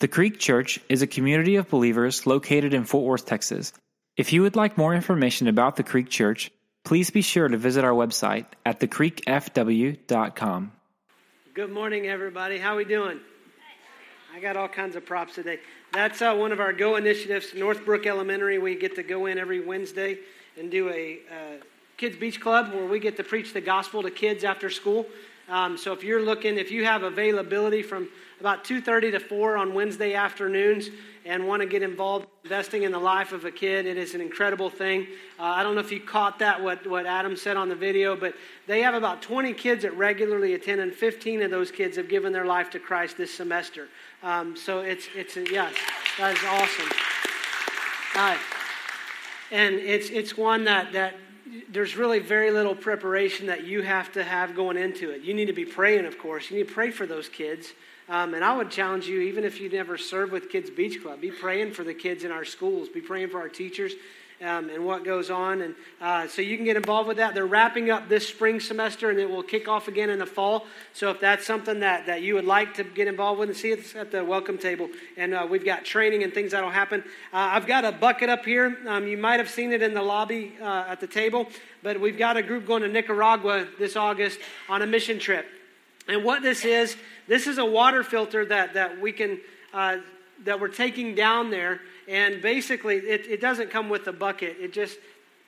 The Creek Church is a community of believers located in Fort Worth, Texas. If you would like more information about the Creek Church, please be sure to visit our website at thecreekfw.com. Good morning, everybody. How we doing? I got all kinds of props today. That's uh, one of our Go initiatives, Northbrook Elementary. We get to go in every Wednesday and do a uh, kids beach club where we get to preach the gospel to kids after school. Um, so if you're looking, if you have availability from about 2.30 to 4 on wednesday afternoons and want to get involved investing in the life of a kid it is an incredible thing. Uh, i don't know if you caught that what, what adam said on the video but they have about 20 kids that regularly attend and 15 of those kids have given their life to christ this semester. Um, so it's it's a, yes that is awesome. Uh, and it's it's one that that there's really very little preparation that you have to have going into it. You need to be praying, of course. You need to pray for those kids. Um, and I would challenge you, even if you never served with Kids Beach Club, be praying for the kids in our schools, be praying for our teachers. Um, and what goes on. And uh, so you can get involved with that. They're wrapping up this spring semester and it will kick off again in the fall. So if that's something that, that you would like to get involved with, and see it's at the welcome table. And uh, we've got training and things that'll happen. Uh, I've got a bucket up here. Um, you might have seen it in the lobby uh, at the table, but we've got a group going to Nicaragua this August on a mission trip. And what this is, this is a water filter that, that we can, uh, that we're taking down there. And basically, it, it doesn't come with a bucket. It just,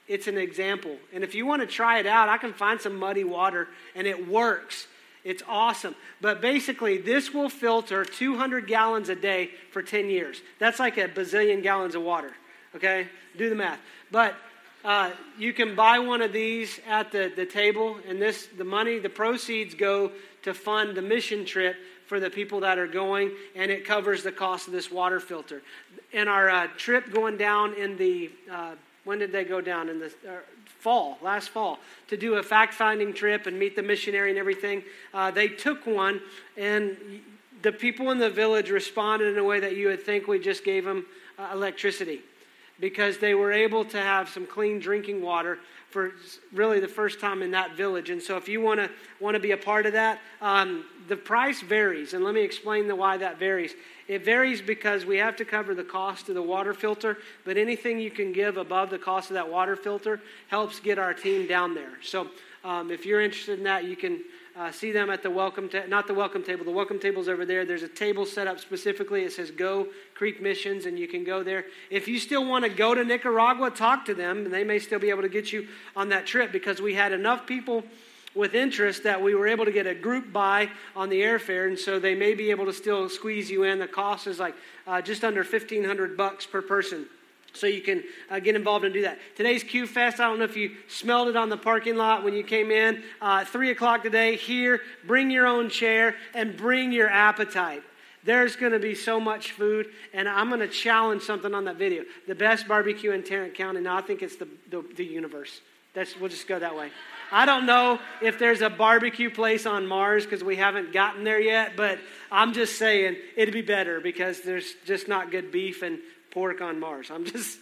it's an example. And if you want to try it out, I can find some muddy water and it works. It's awesome. But basically, this will filter 200 gallons a day for 10 years. That's like a bazillion gallons of water. Okay? Do the math. But uh, you can buy one of these at the, the table, and this the money, the proceeds go to fund the mission trip for the people that are going, and it covers the cost of this water filter. In our uh, trip going down in the, uh, when did they go down? In the uh, fall, last fall, to do a fact finding trip and meet the missionary and everything. Uh, they took one, and the people in the village responded in a way that you would think we just gave them uh, electricity because they were able to have some clean drinking water for really the first time in that village. And so, if you want to want to be a part of that, um, the price varies, and let me explain the why that varies. It varies because we have to cover the cost of the water filter, but anything you can give above the cost of that water filter helps get our team down there. So, um, if you're interested in that, you can uh, see them at the welcome, ta- not the welcome table. The welcome table's over there. There's a table set up specifically. It says Go Creek Missions, and you can go there. If you still want to go to Nicaragua, talk to them, and they may still be able to get you on that trip because we had enough people with interest that we were able to get a group buy on the airfare, and so they may be able to still squeeze you in. The cost is like uh, just under fifteen hundred bucks per person. So you can uh, get involved and do that. Today's Q Fest. I don't know if you smelled it on the parking lot when you came in. Uh, Three o'clock today. Here, bring your own chair and bring your appetite. There's going to be so much food, and I'm going to challenge something on that video. The best barbecue in Tarrant County. Now I think it's the, the, the universe. That's, we'll just go that way. I don't know if there's a barbecue place on Mars because we haven't gotten there yet, but I'm just saying it'd be better because there's just not good beef and pork on Mars. I'm just,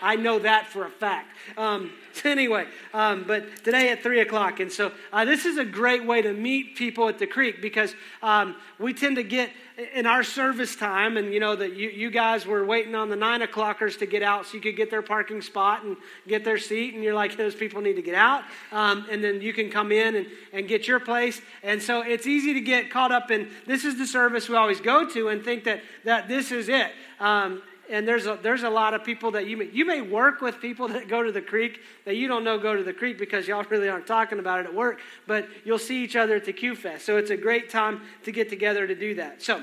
I know that for a fact. Um, so anyway, um, but today at 3 o'clock. And so uh, this is a great way to meet people at the creek because um, we tend to get in our service time, and you know that you, you guys were waiting on the 9 o'clockers to get out so you could get their parking spot and get their seat. And you're like, those people need to get out. Um, and then you can come in and, and get your place. And so it's easy to get caught up in this is the service we always go to and think that, that this is it. Um, and there's a, there's a lot of people that you may, you may work with people that go to the creek that you don't know go to the creek because y'all really aren't talking about it at work, but you'll see each other at the Q Fest. So it's a great time to get together to do that. So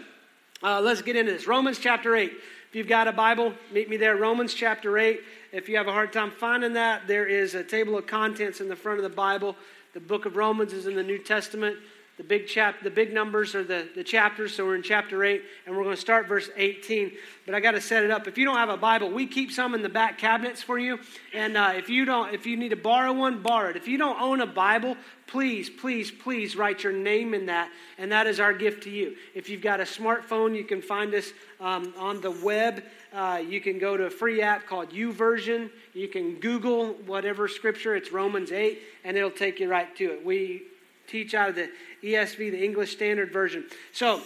uh, let's get into this. Romans chapter 8. If you've got a Bible, meet me there. Romans chapter 8. If you have a hard time finding that, there is a table of contents in the front of the Bible. The book of Romans is in the New Testament. The big chap, the big numbers are the, the chapters, so we're in chapter 8, and we're going to start verse 18. But I got to set it up. If you don't have a Bible, we keep some in the back cabinets for you. And uh, if you don't, if you need to borrow one, borrow it. If you don't own a Bible, please, please, please write your name in that, and that is our gift to you. If you've got a smartphone, you can find us um, on the web. Uh, you can go to a free app called YouVersion. You can Google whatever scripture, it's Romans 8, and it'll take you right to it. We teach out of the ESV, the English Standard Version. So,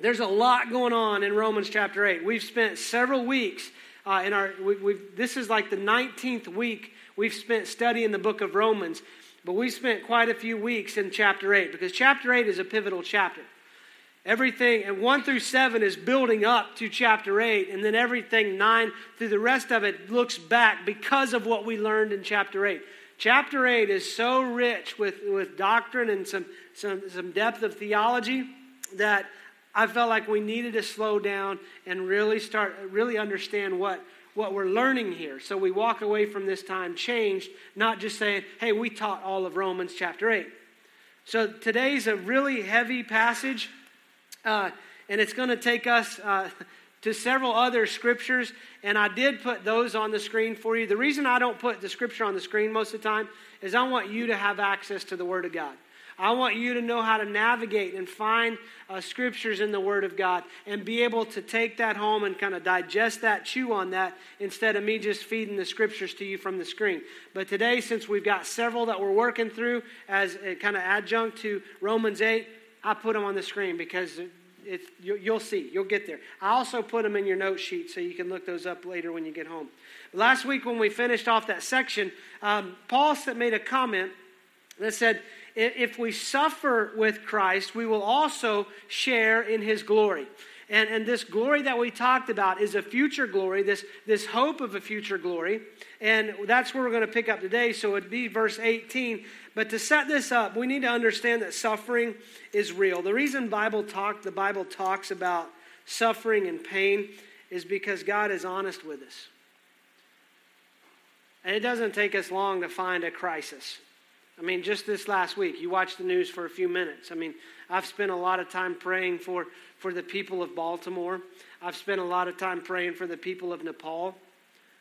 There's a lot going on in Romans chapter 8. We've spent several weeks uh, in our, we, this is like the 19th week we've spent studying the book of Romans, but we've spent quite a few weeks in chapter 8 because chapter 8 is a pivotal chapter. Everything, and 1 through 7 is building up to chapter 8, and then everything 9 through the rest of it looks back because of what we learned in chapter 8. Chapter 8 is so rich with, with doctrine and some, some, some depth of theology that I felt like we needed to slow down and really start, really understand what, what we're learning here. So we walk away from this time changed, not just saying, hey, we taught all of Romans chapter 8. So today's a really heavy passage, uh, and it's going to take us uh, to several other scriptures, and I did put those on the screen for you. The reason I don't put the scripture on the screen most of the time is I want you to have access to the Word of God. I want you to know how to navigate and find uh, scriptures in the Word of God and be able to take that home and kind of digest that, chew on that, instead of me just feeding the scriptures to you from the screen. But today, since we've got several that we're working through as a kind of adjunct to Romans 8, I put them on the screen because it's, you'll see, you'll get there. I also put them in your note sheet so you can look those up later when you get home. Last week, when we finished off that section, um, Paul made a comment that said, if we suffer with Christ, we will also share in his glory. And, and this glory that we talked about is a future glory, this, this hope of a future glory. And that's where we're going to pick up today. So it'd be verse 18. But to set this up, we need to understand that suffering is real. The reason Bible talk, the Bible talks about suffering and pain is because God is honest with us. And it doesn't take us long to find a crisis. I mean, just this last week, you watched the news for a few minutes. I mean, I've spent a lot of time praying for, for the people of Baltimore. I've spent a lot of time praying for the people of Nepal,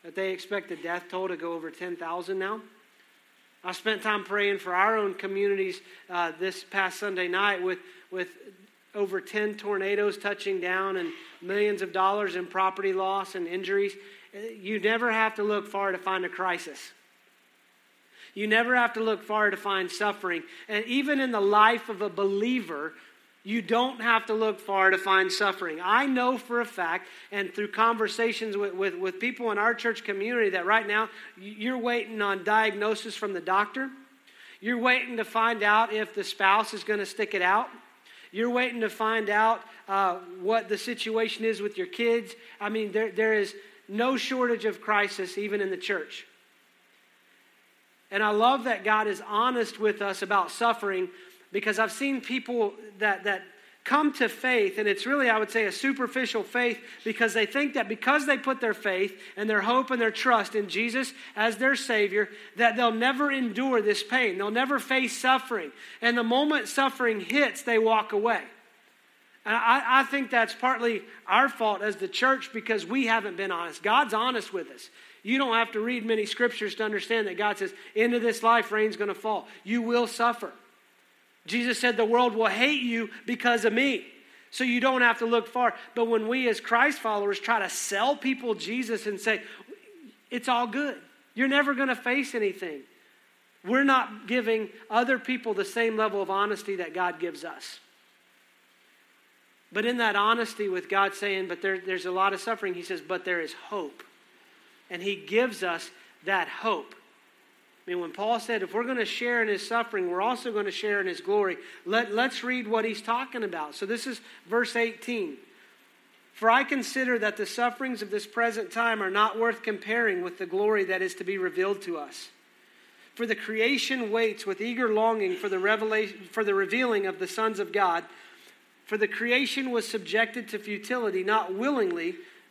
that they expect the death toll to go over 10,000 now. I spent time praying for our own communities uh, this past Sunday night with, with over 10 tornadoes touching down and millions of dollars in property loss and injuries. You never have to look far to find a crisis. You never have to look far to find suffering. And even in the life of a believer, you don't have to look far to find suffering. I know for a fact, and through conversations with, with, with, people in our church community, that right now you're waiting on diagnosis from the doctor. You're waiting to find out if the spouse is going to stick it out. You're waiting to find out uh, what the situation is with your kids. I mean, there, there is no shortage of crisis, even in the church. And I love that God is honest with us about suffering because I've seen people that, that come to faith, and it's really, I would say, a superficial faith because they think that because they put their faith and their hope and their trust in Jesus as their Savior, that they'll never endure this pain. They'll never face suffering. And the moment suffering hits, they walk away. And I, I think that's partly our fault as the church because we haven't been honest. God's honest with us. You don't have to read many scriptures to understand that God says, into this life, rain's going to fall. You will suffer. Jesus said, the world will hate you because of me. So you don't have to look far. But when we as Christ followers try to sell people Jesus and say, it's all good, you're never going to face anything. We're not giving other people the same level of honesty that God gives us. But in that honesty with God saying, but there, there's a lot of suffering, he says, but there is hope and he gives us that hope. I mean, when Paul said, if we're going to share in his suffering, we're also going to share in his glory. Let, let's read what he's talking about. So this is verse 18. For I consider that the sufferings of this present time are not worth comparing with the glory that is to be revealed to us. For the creation waits with eager longing for the, revelation, for the revealing of the sons of God. For the creation was subjected to futility, not willingly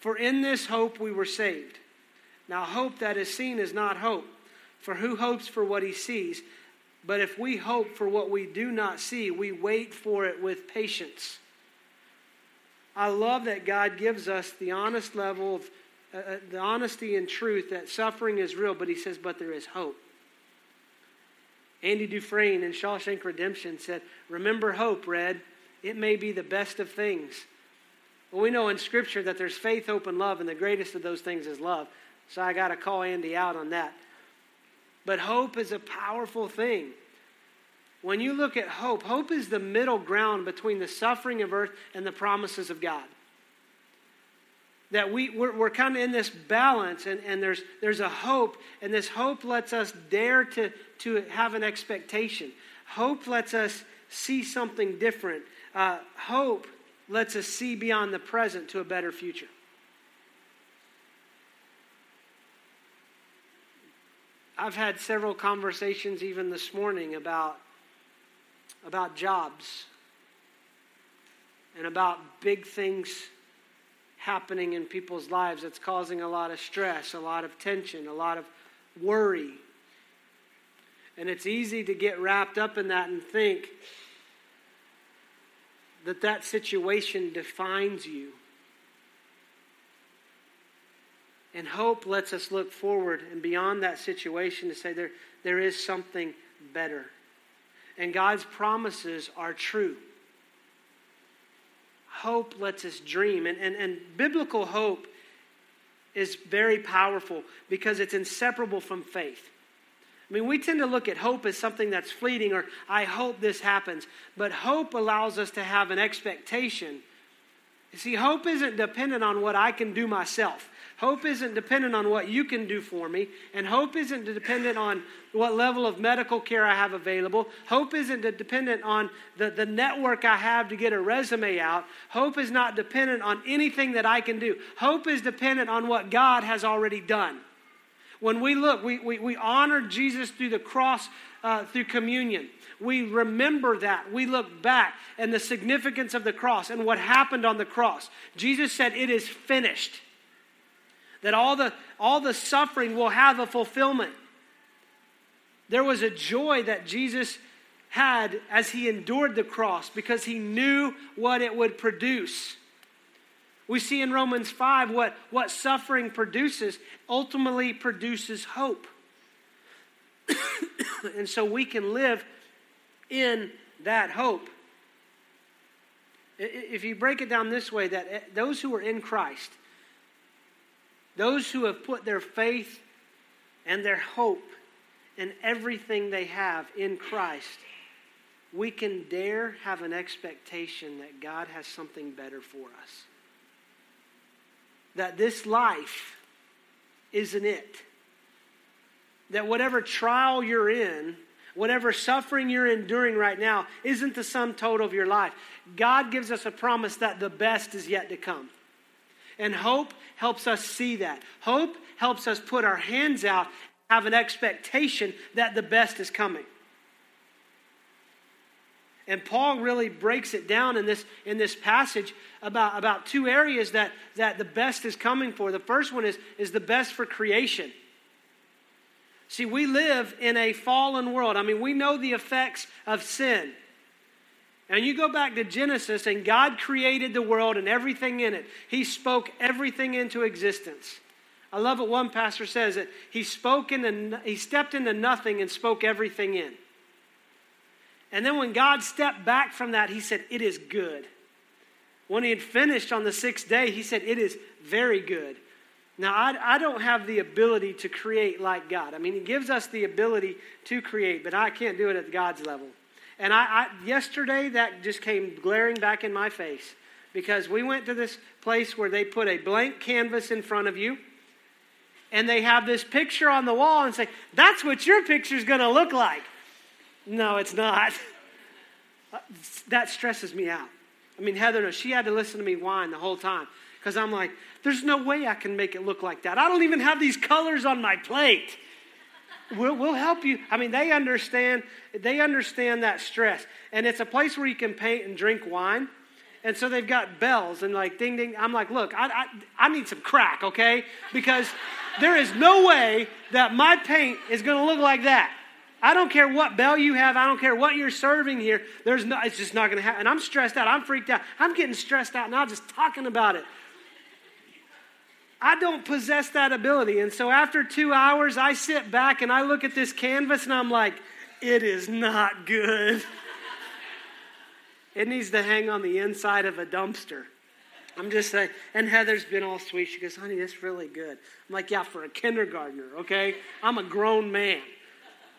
For in this hope we were saved. Now, hope that is seen is not hope, for who hopes for what he sees? But if we hope for what we do not see, we wait for it with patience. I love that God gives us the honest level of uh, uh, the honesty and truth that suffering is real, but he says, but there is hope. Andy Dufresne in Shawshank Redemption said, Remember hope, Red. It may be the best of things. Well, we know in Scripture that there's faith, hope, and love, and the greatest of those things is love. So I got to call Andy out on that. But hope is a powerful thing. When you look at hope, hope is the middle ground between the suffering of earth and the promises of God. That we, we're, we're kind of in this balance, and, and there's, there's a hope, and this hope lets us dare to, to have an expectation. Hope lets us see something different. Uh, hope lets us see beyond the present to a better future. I've had several conversations even this morning about, about jobs and about big things happening in people's lives that's causing a lot of stress, a lot of tension, a lot of worry. And it's easy to get wrapped up in that and think that that situation defines you. And hope lets us look forward and beyond that situation to say there, there is something better. And God's promises are true. Hope lets us dream. And, and, and biblical hope is very powerful because it's inseparable from faith. I mean, we tend to look at hope as something that's fleeting or I hope this happens. But hope allows us to have an expectation. You see, hope isn't dependent on what I can do myself. Hope isn't dependent on what you can do for me, and hope isn't dependent on what level of medical care I have available. Hope isn't dependent on the, the network I have to get a resume out. Hope is not dependent on anything that I can do. Hope is dependent on what God has already done. When we look, we, we, we honor Jesus through the cross, uh, through communion. We remember that. We look back and the significance of the cross and what happened on the cross. Jesus said, It is finished that all the, all the suffering will have a fulfillment. There was a joy that Jesus had as he endured the cross because he knew what it would produce. We see in Romans 5 what, what suffering produces, ultimately produces hope. and so we can live in that hope. If you break it down this way, that eh, those who are in Christ, those who have put their faith and their hope and everything they have in Christ, we can dare have an expectation that God has something better for us. That this life isn't it. That whatever trial you're in, whatever suffering you're enduring right now, isn't the sum total of your life. God gives us a promise that the best is yet to come. And hope helps us see that. Hope helps us put our hands out, have an expectation that the best is coming. And Paul really breaks it down in this, in this passage about, about two areas that, that the best is coming for. The first one is, is the best for creation. See, we live in a fallen world. I mean, we know the effects of sin. And you go back to Genesis, and God created the world and everything in it. He spoke everything into existence. I love what one pastor says that he spoke into, he stepped into nothing and spoke everything in. And then when God stepped back from that, he said, It is good. When he had finished on the sixth day, he said, It is very good. Now, I, I don't have the ability to create like God. I mean, he gives us the ability to create, but I can't do it at God's level. And I, I, yesterday, that just came glaring back in my face because we went to this place where they put a blank canvas in front of you and they have this picture on the wall and say, That's what your picture is going to look like. No, it's not. that stresses me out. I mean, Heather, no, she had to listen to me whine the whole time because I'm like, There's no way I can make it look like that. I don't even have these colors on my plate. We'll, we'll help you. I mean, they understand, they understand that stress. And it's a place where you can paint and drink wine. And so they've got bells and like ding ding. I'm like, look, I, I, I need some crack, okay? Because there is no way that my paint is going to look like that. I don't care what bell you have. I don't care what you're serving here. There's no, it's just not going to happen. And I'm stressed out. I'm freaked out. I'm getting stressed out now just talking about it. I don't possess that ability. And so after two hours, I sit back and I look at this canvas and I'm like, it is not good. it needs to hang on the inside of a dumpster. I'm just saying. And Heather's been all sweet. She goes, honey, that's really good. I'm like, yeah, for a kindergartner, okay? I'm a grown man.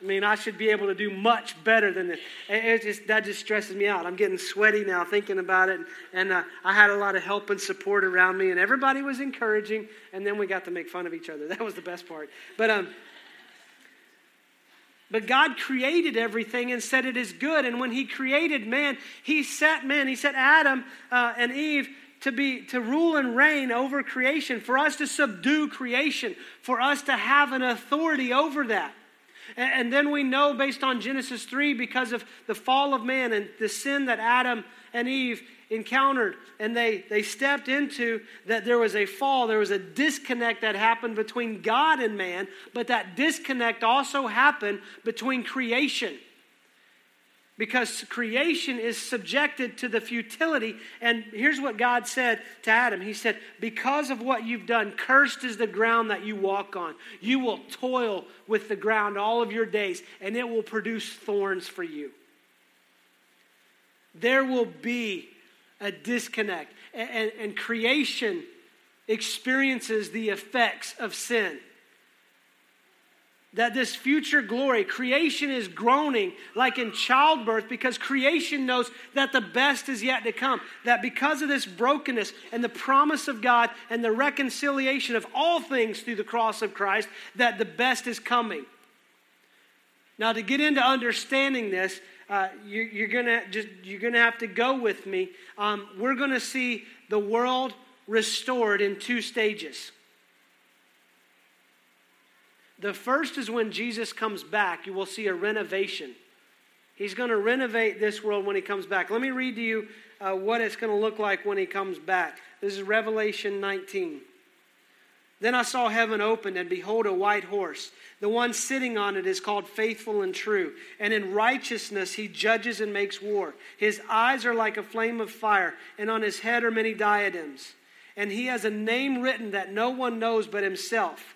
I mean, I should be able to do much better than this. It just, that just stresses me out. I'm getting sweaty now thinking about it. And uh, I had a lot of help and support around me, and everybody was encouraging. And then we got to make fun of each other. That was the best part. But um, but God created everything and said it is good. And when He created man, He set man, He set Adam uh, and Eve to be to rule and reign over creation, for us to subdue creation, for us to have an authority over that. And, then we know based on Genesis 3, because of the fall of man and the sin that Adam and Eve encountered and they, they stepped into that there was a fall, there was a disconnect that happened between God and man, but that disconnect also happened between creation because creation is subjected to the futility. And here's what God said to Adam He said, Because of what you've done, cursed is the ground that you walk on. You will toil with the ground all of your days, and it will produce thorns for you. There will be a disconnect, and, and, and creation experiences the effects of sin that this future glory, creation is groaning like in childbirth because creation knows that the best is yet to come. That because of this brokenness and the promise of God and the reconciliation of all things through the cross of Christ, that the best is coming. Now, to get into understanding this, uh, you, are gonna just you're gonna have to go with me. Um, we're gonna see the world restored in two stages. The first is when Jesus comes back, you will see a renovation. He's going to renovate this world when he comes back. Let me read to you uh, what it's going to look like when he comes back. This is Revelation 19. Then I saw heaven opened, and behold, a white horse. The one sitting on it is called Faithful and True, and in righteousness he judges and makes war. His eyes are like a flame of fire, and on his head are many diadems. And he has a name written that no one knows but himself.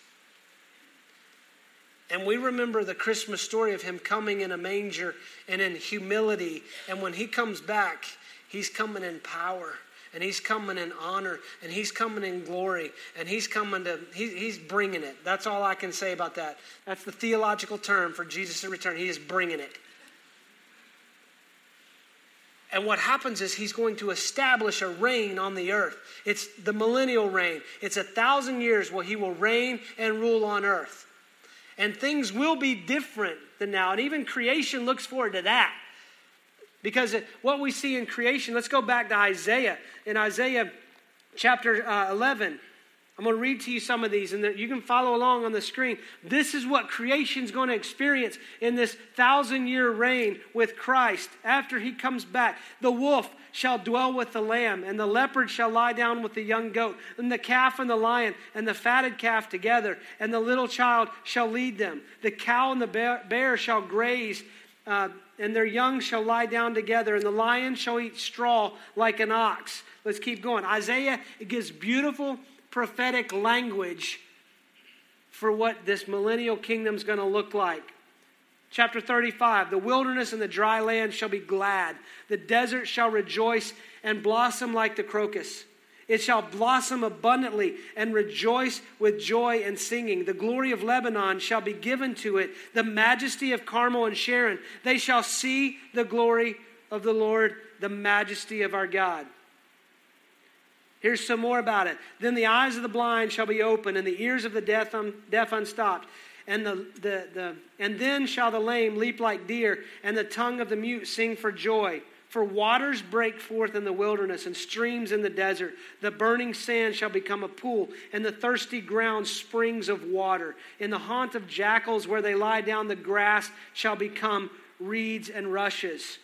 And we remember the Christmas story of him coming in a manger and in humility. And when he comes back, he's coming in power and he's coming in honor and he's coming in glory and he's coming to he, he's bringing it. That's all i can say about that. That's the theological term for jesus' return. He is bringing it. And what happens is he's going to establish a reign on the earth. It's the millennial reign. It's a thousand years where he will reign and rule on earth and things will be different than now. And even creation looks forward to that. Because what we see in creation, let's go back to Isaiah. In Isaiah chapter uh, 11, I'm going to read to you some of these, and you can follow along on the screen. This is what creation's going to experience in this thousand year reign with Christ after he comes back. The wolf shall dwell with the lamb, and the leopard shall lie down with the young goat, and the calf and the lion and the fatted calf together, and the little child shall lead them. The cow and the bear, shall graze. Uh, and their young shall lie down together, and the lion shall eat straw like an ox. Let's keep going. Isaiah it gives beautiful prophetic language for what this millennial kingdom is going to look like. Chapter 35 The wilderness and the dry land shall be glad, the desert shall rejoice and blossom like the crocus. It shall blossom abundantly and rejoice with joy and singing. The glory of Lebanon shall be given to it, the majesty of Carmel and Sharon. They shall see the glory of the Lord, the majesty of our God. Here's some more about it. Then the eyes of the blind shall be opened, and the ears of the deaf, un, deaf unstopped. and the, the, the and then shall the lame leap like deer, and the tongue of the mute sing for joy. For waters break forth in the wilderness and streams in the desert. The burning sand shall become a pool, and the thirsty ground springs of water. In the haunt of jackals, where they lie down, the grass shall become reeds and rushes.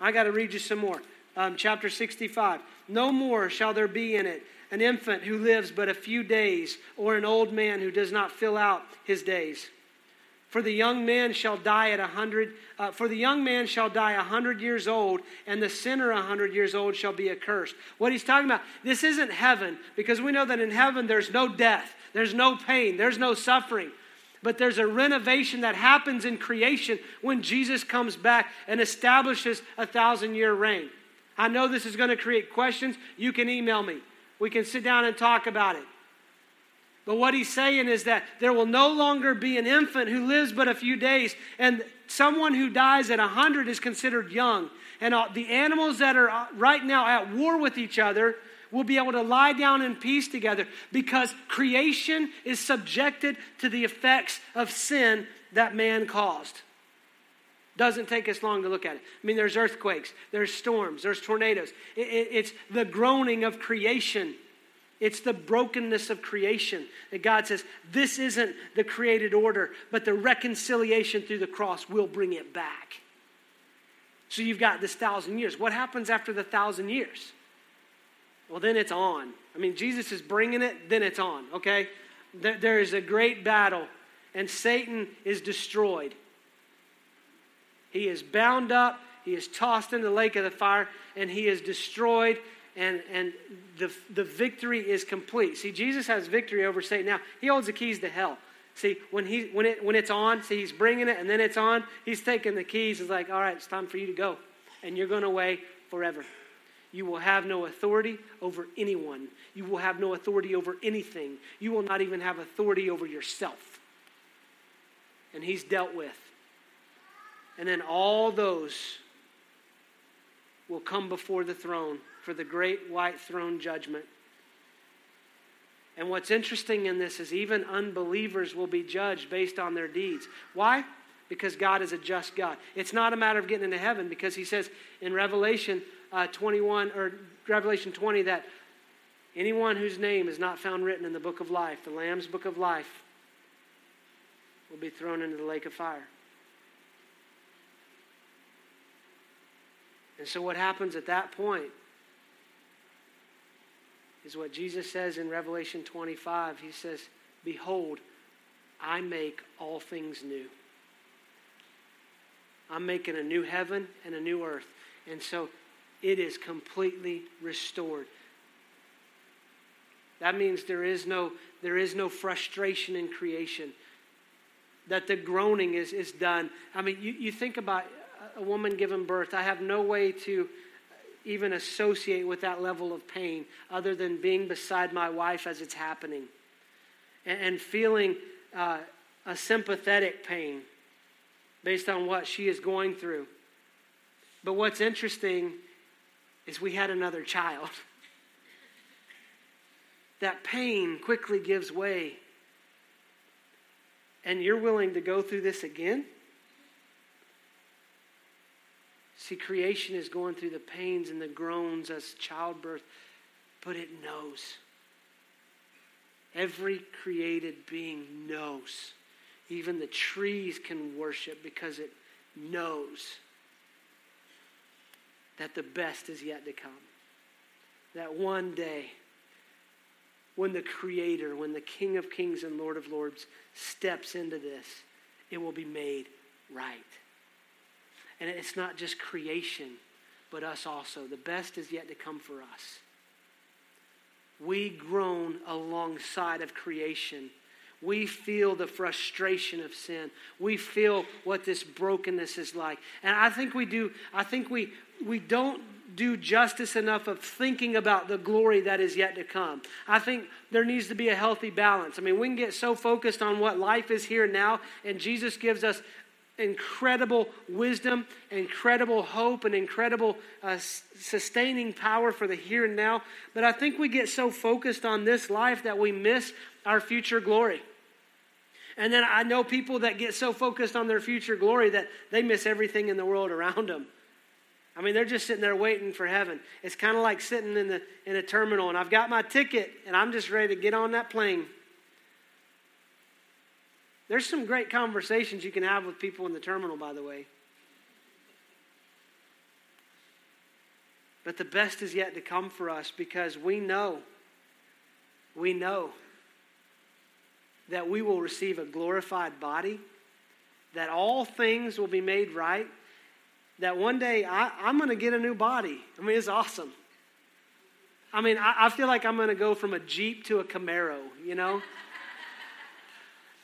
I got to read you some more. Um, chapter 65. No more shall there be in it an infant who lives but a few days, or an old man who does not fill out his days. For the young man shall die at a hundred. Uh, for the young man shall die a hundred years old, and the sinner a hundred years old shall be accursed. What he's talking about, this isn't heaven, because we know that in heaven there's no death, there's no pain, there's no suffering. But there's a renovation that happens in creation when Jesus comes back and establishes a thousand year reign. I know this is going to create questions. You can email me. We can sit down and talk about it. But what he's saying is that there will no longer be an infant who lives but a few days, and someone who dies at 100 is considered young. And the animals that are uh, right now at war with each other will be able to lie down in peace together because creation is subjected to the effects of sin that man caused. Doesn't take us long to look at it. I mean, there's earthquakes, there's storms, there's tornadoes. It, it, it's the groaning of creation it's the brokenness of creation that God says, this isn't the created order, but the reconciliation through the cross will bring it back. So you've got this thousand years. What happens after the thousand years? Well, then it's on. I mean, Jesus is bringing it, then it's on, okay? There, there is a great battle, and Satan is destroyed. He is bound up, he is tossed in the lake of the fire, and he is destroyed and, and the, the victory is complete. See, Jesus has victory over Satan. Now, he holds the keys to hell. See, when, he, when, it, when it's on, see, he's bringing it and then it's on, he's taking the keys. It's like, all right, it's time for you to go. And you're going away forever. You will have no authority over anyone. You will have no authority over anything. You will not even have authority over yourself. And he's dealt with. And then all those will come before the throne for the great white throne judgment. And what's interesting in this is even unbelievers will be judged based on their deeds. Why? Because God is a just God. It's not a matter of getting into heaven because he says in Revelation uh, 21 or Revelation 20 that anyone whose name is not found written in the book of life, the Lamb's book of life, will be thrown into the lake of fire. And so, what happens at that point is what Jesus says in Revelation 25. He says, Behold, I make all things new. I'm making a new heaven and a new earth. And so it is completely restored. That means there is no, there is no frustration in creation. That the groaning is, is done. I mean, you, you think about a woman giving birth. I have no way to even associate with that level of pain other than being beside my wife as it's happening and, and feeling uh, a sympathetic pain based on what she is going through. But what's interesting is we had another child. that pain quickly gives way. And you're willing to go through this again? See, creation is going through the pains and the groans as childbirth, but it knows. Every created being knows. Even the trees can worship because it knows that the best is yet to come. That one day, when the Creator, when the King of Kings and Lord of Lords steps into this, it will be made right. And it's not just creation, but us also. The best is yet to come for us. We groan alongside of creation. We feel the frustration of sin. We feel what this brokenness is like. And I think we do, I think we we don't do justice enough of thinking about the glory that is yet to come. I think there needs to be a healthy balance. I mean, we can get so focused on what life is here now, and Jesus gives us incredible wisdom, incredible hope, and incredible uh, sustaining power for the here and now. But I think we get so focused on this life that we miss our future glory. And then I know people that get so focused on their future glory that they miss everything in the world around them. I mean, they're just sitting there waiting for heaven. It's kind of like sitting in, the, in a terminal, and I've got my ticket, and I'm just ready to get on that plane. There's some great conversations you can have with people in the terminal, by the way. But the best is yet to come for us because we know, we know that we will receive a glorified body, that all things will be made right, that one day I, am going to get a new body. I mean, it's awesome. I mean, I, I feel like I'm going to go from a Jeep to a Camaro, you know?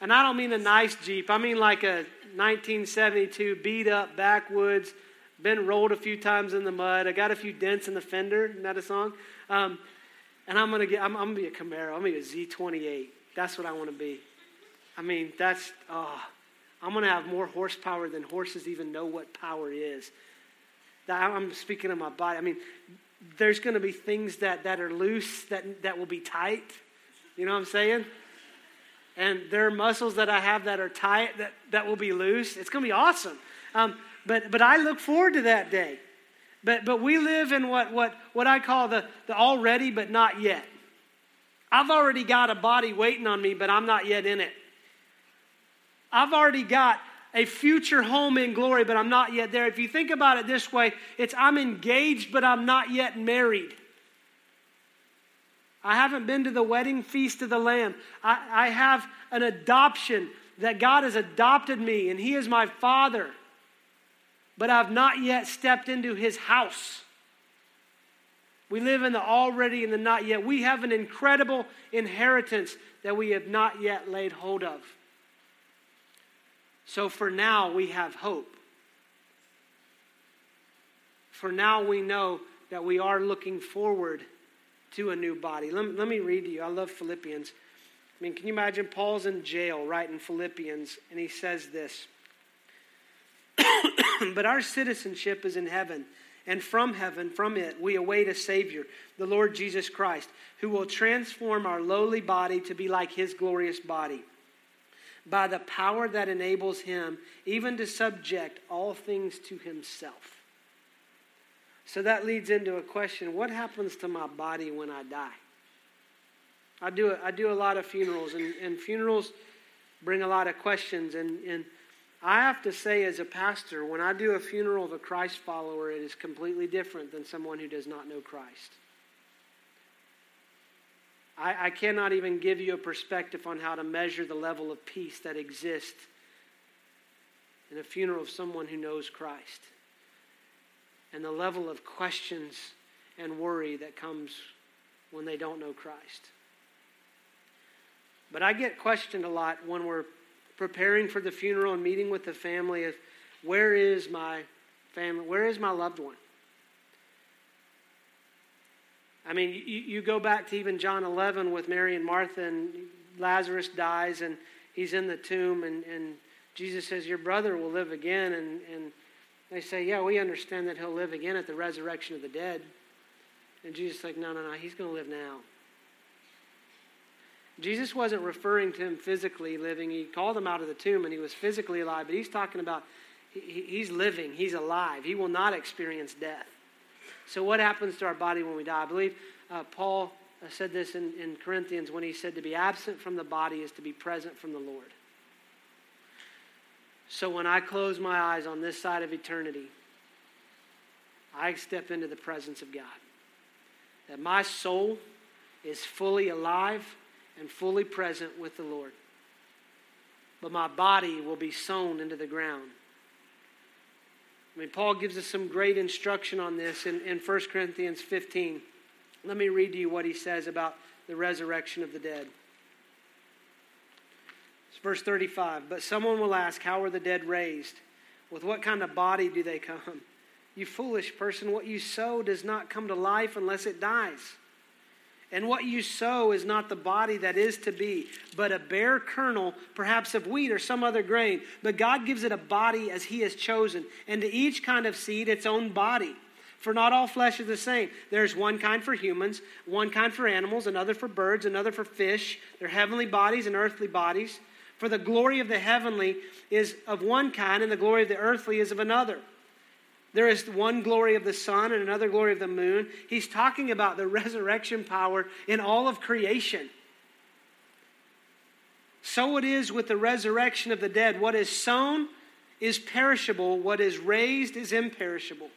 And I don't mean a nice Jeep, I mean like a 1972 beat up backwoods, been rolled a few times in the mud. I got a few dents in the fender. Isn't that a song? Um, and I'm gonna get. I'm, I'm, gonna be a Camaro. I'm gonna be a Z28. That's what I want to be. I mean, that's. Oh, I'm to have more horsepower than horses even know what power is. I'm speaking of my body. I mean, there's to be things that, that are loose that, that will be tight. You know what I'm saying? And there are muscles that I have that are tight that, that will be loose. It's going to be awesome. Um, but, but I look forward to that day. But, but we live in what, what, what I call the, the already but not yet. I've already got a body waiting on me, but I'm not yet in it. I've already got a future home in glory, but I'm not yet there. If you think about it this way, it's I'm engaged, but I'm not yet married. I haven't been to the wedding feast of the Lamb. I, I have an adoption that God has adopted me and He is my Father, but I've not yet stepped into His house. We live in the already and the not yet. We have an incredible inheritance that we have not yet laid hold of. So for now, we have hope. For now, we know that we are looking forward to a new body. Let, let me read to you. I love Philippians. I mean, can you imagine Paul's in jail writing Philippians, and he says this But our citizenship is in heaven, and from heaven, from it, we await a Savior, the Lord Jesus Christ, who will transform our lowly body to be like his glorious body by the power that enables him even to subject all things to himself. So that leads into a question what happens to my body when I die? I do, I do a lot of funerals, and, and funerals bring a lot of questions. And, and I have to say, as a pastor, when I do a funeral of a Christ follower, it is completely different than someone who does not know Christ. I, I cannot even give you a perspective on how to measure the level of peace that exists in a funeral of someone who knows Christ and the level of questions and worry that comes when they don't know Christ. But I get questioned a lot when we're preparing for the funeral and meeting with the family of where is my family? Where is my loved one? I mean, you, you go back to even John 11 with Mary and Martha, and Lazarus dies, and he's in the tomb, and, and Jesus says, Your brother will live again. And, and they say, Yeah, we understand that he'll live again at the resurrection of the dead. And Jesus is like, No, no, no, he's going to live now. Jesus wasn't referring to him physically living. He called him out of the tomb and he was physically alive, but he's talking about he, he's living, he's alive. He will not experience death. So, what happens to our body when we die? I believe uh, Paul uh, said this in, in Corinthians when he said to be absent from the body is to be present from the Lord. So, when I close my eyes on this side of eternity, I step into the presence of God. That my soul is fully alive and fully present with the Lord. But my body will be sown into the ground I mean, Paul gives us some great instruction on this in, in 1 Corinthians 15. Let me read to you what he says about the resurrection of the dead. Verse 35. But someone will ask, How are the dead raised? With what kind of body do they come? You foolish person, what you sow does not come to life unless it dies. And what you sow is not the body that is to be, but a bare kernel, perhaps of wheat or some other grain. But God gives it a body as He has chosen, and to each kind of seed its own body. For not all flesh is the same. There's one kind for humans, one kind for animals, another for birds, another for fish. They're heavenly bodies and earthly bodies. For the glory of the heavenly is of one kind, and the glory of the earthly is of another. There is one glory of the sun and another glory of the moon. He's talking about the resurrection power in all of creation. So it is with the resurrection of the dead. What is sown is perishable, what is raised is imperishable.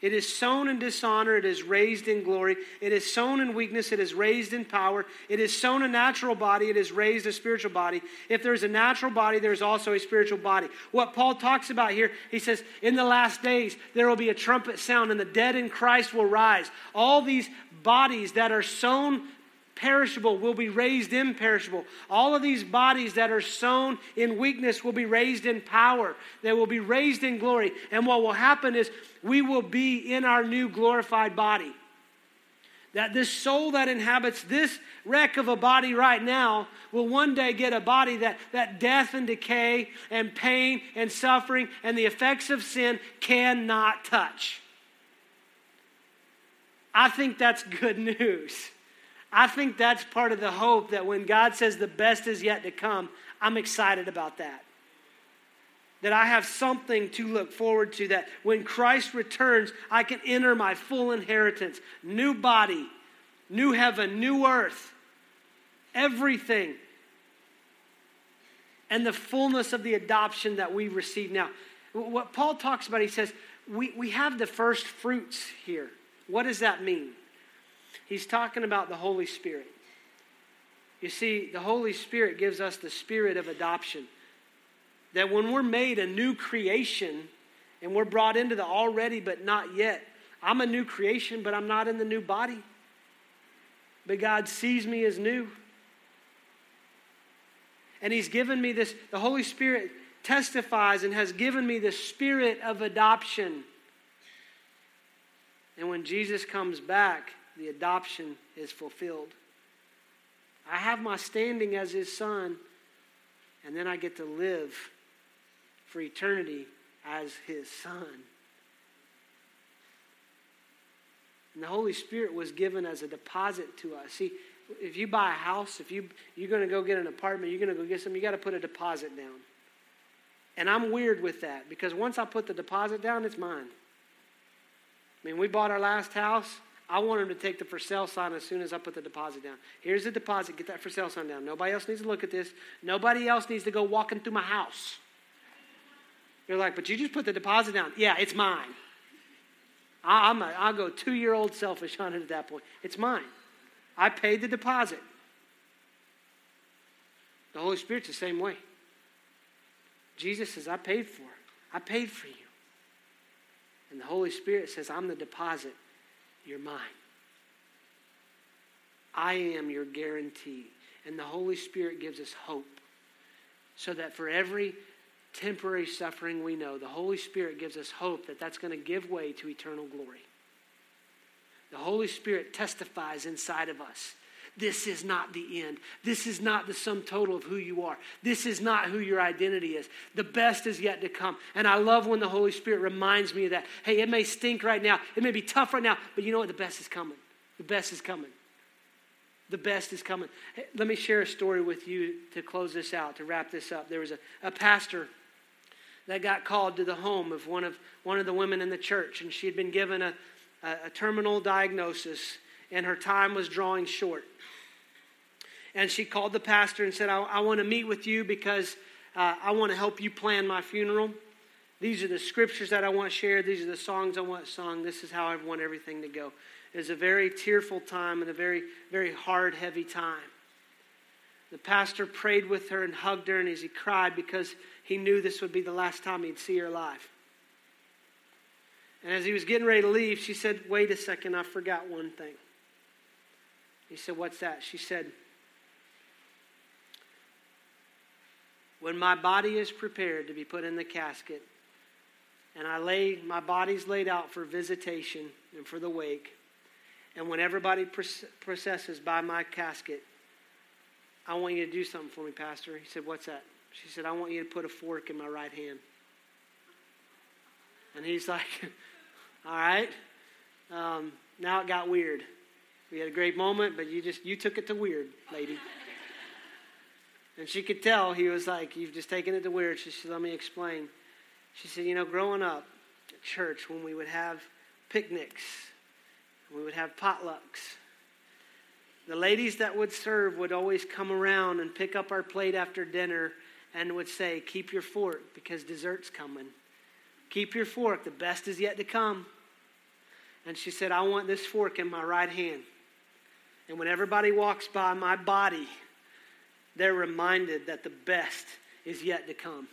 It is sown in dishonor, it is raised in glory. It is sown in weakness, it is raised in power. It is sown a natural body, it is raised a spiritual body. If there's a natural body, there's also a spiritual body. What Paul talks about here, he says, in the last days, there will be a trumpet sound, and the dead in Christ will rise. All these bodies that are sown perishable will be raised imperishable. All of these bodies that are sown in weakness will be raised in power. They will be raised in glory. And what will happen is we will be in our new glorified body. That this soul that inhabits this wreck of a body right now will one day get a body that, that death and decay and pain and suffering and the effects of sin cannot touch. I think that's good news. I think that's part of the hope that when God says the best is yet to come, I'm excited about that. That I have something to look forward to, that when Christ returns, I can enter my full inheritance new body, new heaven, new earth, everything. And the fullness of the adoption that we receive now. What Paul talks about, he says, we, we have the first fruits here. What does that mean? He's talking about the Holy Spirit. You see, the Holy Spirit gives us the spirit of adoption. That when we're made a new creation and we're brought into the already but not yet, I'm a new creation, but I'm not in the new body. But God sees me as new. And He's given me this, the Holy Spirit testifies and has given me the spirit of adoption. And when Jesus comes back, the adoption is fulfilled. I have my standing as his son, and then I get to live for eternity as his son. And the Holy Spirit was given as a deposit to us. See, if you buy a house, if you, you're going to go get an apartment, you're going to go get something, you got to put a deposit down. And I'm weird with that because once I put the deposit down, it's mine. I mean, we bought our last house. I want him to take the for sale sign as soon as I put the deposit down. Here's the deposit. Get that for sale sign down. Nobody else needs to look at this. Nobody else needs to go walking through my house. You're like, but you just put the deposit down. Yeah, it's mine. I, am a, I'll go two year old selfish on it at that point. It's mine. I paid the deposit. The Holy Spirit's the same way. Jesus says, I paid for it. I paid for you. And the Holy Spirit says, I'm the deposit. You're mine. I am your guarantee. And the Holy Spirit gives us hope. So that for every temporary suffering we know, the Holy Spirit gives us hope that that's going to give way to eternal glory. The Holy Spirit testifies inside of us this is not the end. This is not the sum total of who you are. This is not who your identity is. The best is yet to come. And I love when the Holy Spirit reminds me of that. Hey, it may stink right now, it may be tough right now, but you know what? The best is coming. The best is coming. The best is coming. Hey, let me share a story with you to close this out, to wrap this up. There was a, a pastor that got called to the home of one of one of the women in the church, and she had been given a, a, a terminal diagnosis, and her time was drawing short and she called the pastor and said, I, I want to meet with you because uh, I want to help you plan my funeral. These are the scriptures that I want shared. These are the songs I want sung. This is how I want everything to go. It was a very tearful time and a very, very hard, heavy time. The pastor prayed with her and hugged her, and as he cried, because he knew this would be the last time he'd see her alive. And as he was getting ready to leave, she said, Wait a second, I forgot one thing. He said, What's that? She said, when my body is prepared to be put in the casket, and I lay my body's laid out for visitation and for the wake, and when everybody processes by my casket, I want you to do something for me, Pastor. He said, What's that? She said, I want you to put a fork in my right hand. And he's like, All right. Um, now it got weird. We had a great moment, but you just you took it to weird, lady. And she could tell he was like, You've just taken it to weird. She said, Let me explain. She said, You know, growing up at church, when we would have picnics, we would have potlucks, the ladies that would serve would always come around and pick up our plate after dinner and would say, Keep your fork because dessert's coming. Keep your fork, the best is yet to come. And she said, I want this fork in my right hand. And when everybody walks by my body, they're reminded that the best is yet to come.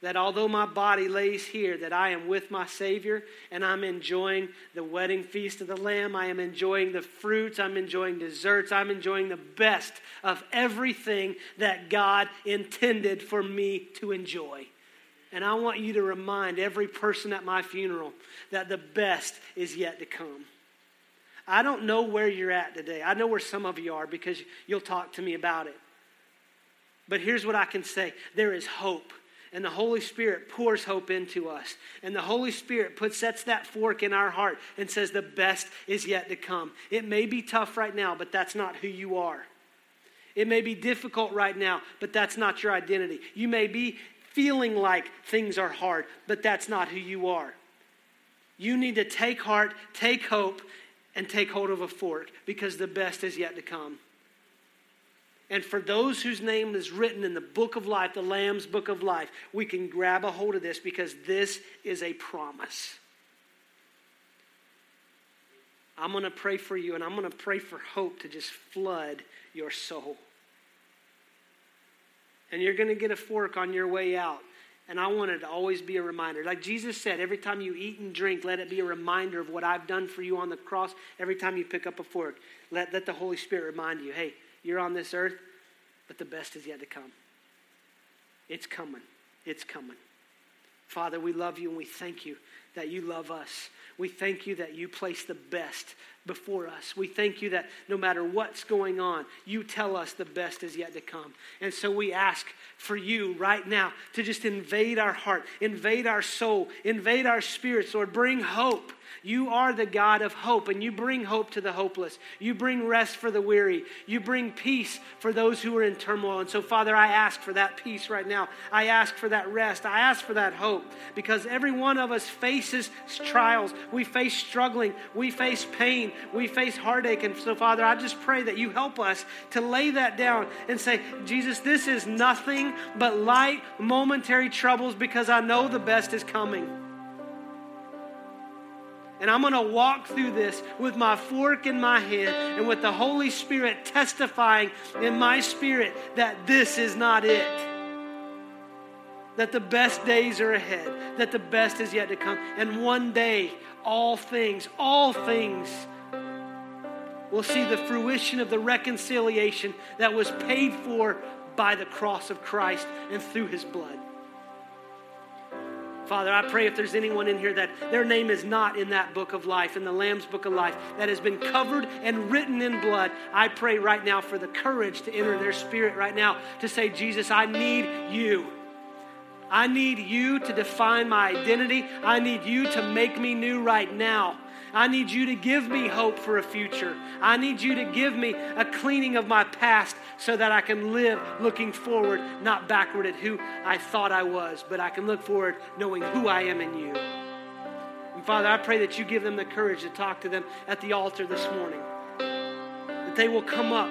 That although my body lays here, that I am with my Savior and I'm enjoying the wedding feast of the Lamb. I am enjoying the fruits. I'm enjoying desserts. I'm enjoying the best of everything that God intended for me to enjoy. And I want you to remind every person at my funeral that the best is yet to come. I don't know where you're at today. I know where some of you are because you'll talk to me about it. But here's what I can say there is hope. And the Holy Spirit pours hope into us. And the Holy Spirit puts, sets that fork in our heart and says, The best is yet to come. It may be tough right now, but that's not who you are. It may be difficult right now, but that's not your identity. You may be feeling like things are hard, but that's not who you are. You need to take heart, take hope, and take hold of a fork because the best is yet to come. And for those whose name is written in the book of life, the Lamb's book of life, we can grab a hold of this because this is a promise. I'm going to pray for you and I'm going to pray for hope to just flood your soul. And you're going to get a fork on your way out. And I want it to always be a reminder. Like Jesus said, every time you eat and drink, let it be a reminder of what I've done for you on the cross. Every time you pick up a fork, let, let the Holy Spirit remind you hey, you're on this earth, but the best is yet to come. It's coming. It's coming. Father, we love you and we thank you that you love us. We thank you that you place the best before us. We thank you that no matter what's going on, you tell us the best is yet to come. And so we ask for you right now to just invade our heart, invade our soul, invade our spirits, Lord. Bring hope you are the God of hope, and you bring hope to the hopeless. You bring rest for the weary. You bring peace for those who are in turmoil. And so, Father, I ask for that peace right now. I ask for that rest. I ask for that hope because every one of us faces trials. We face struggling. We face pain. We face heartache. And so, Father, I just pray that you help us to lay that down and say, Jesus, this is nothing but light, momentary troubles because I know the best is coming. And I'm going to walk through this with my fork in my hand and with the Holy Spirit testifying in my spirit that this is not it. That the best days are ahead, that the best is yet to come. And one day, all things, all things will see the fruition of the reconciliation that was paid for by the cross of Christ and through his blood. Father, I pray if there's anyone in here that their name is not in that book of life, in the Lamb's book of life, that has been covered and written in blood, I pray right now for the courage to enter their spirit right now to say, Jesus, I need you. I need you to define my identity. I need you to make me new right now. I need you to give me hope for a future. I need you to give me a cleaning of my past so that I can live looking forward, not backward at who I thought I was, but I can look forward knowing who I am in you. And Father, I pray that you give them the courage to talk to them at the altar this morning, that they will come up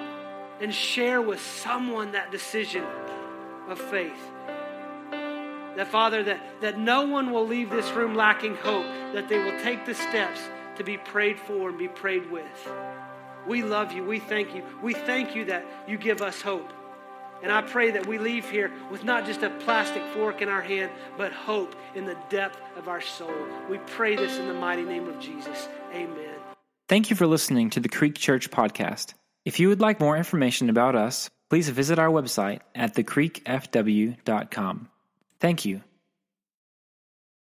and share with someone that decision of faith that father that, that no one will leave this room lacking hope that they will take the steps to be prayed for and be prayed with. We love you. We thank you. We thank you that you give us hope. And I pray that we leave here with not just a plastic fork in our hand, but hope in the depth of our soul. We pray this in the mighty name of Jesus. Amen. Thank you for listening to the Creek Church podcast. If you would like more information about us, please visit our website at thecreekfw.com. Thank you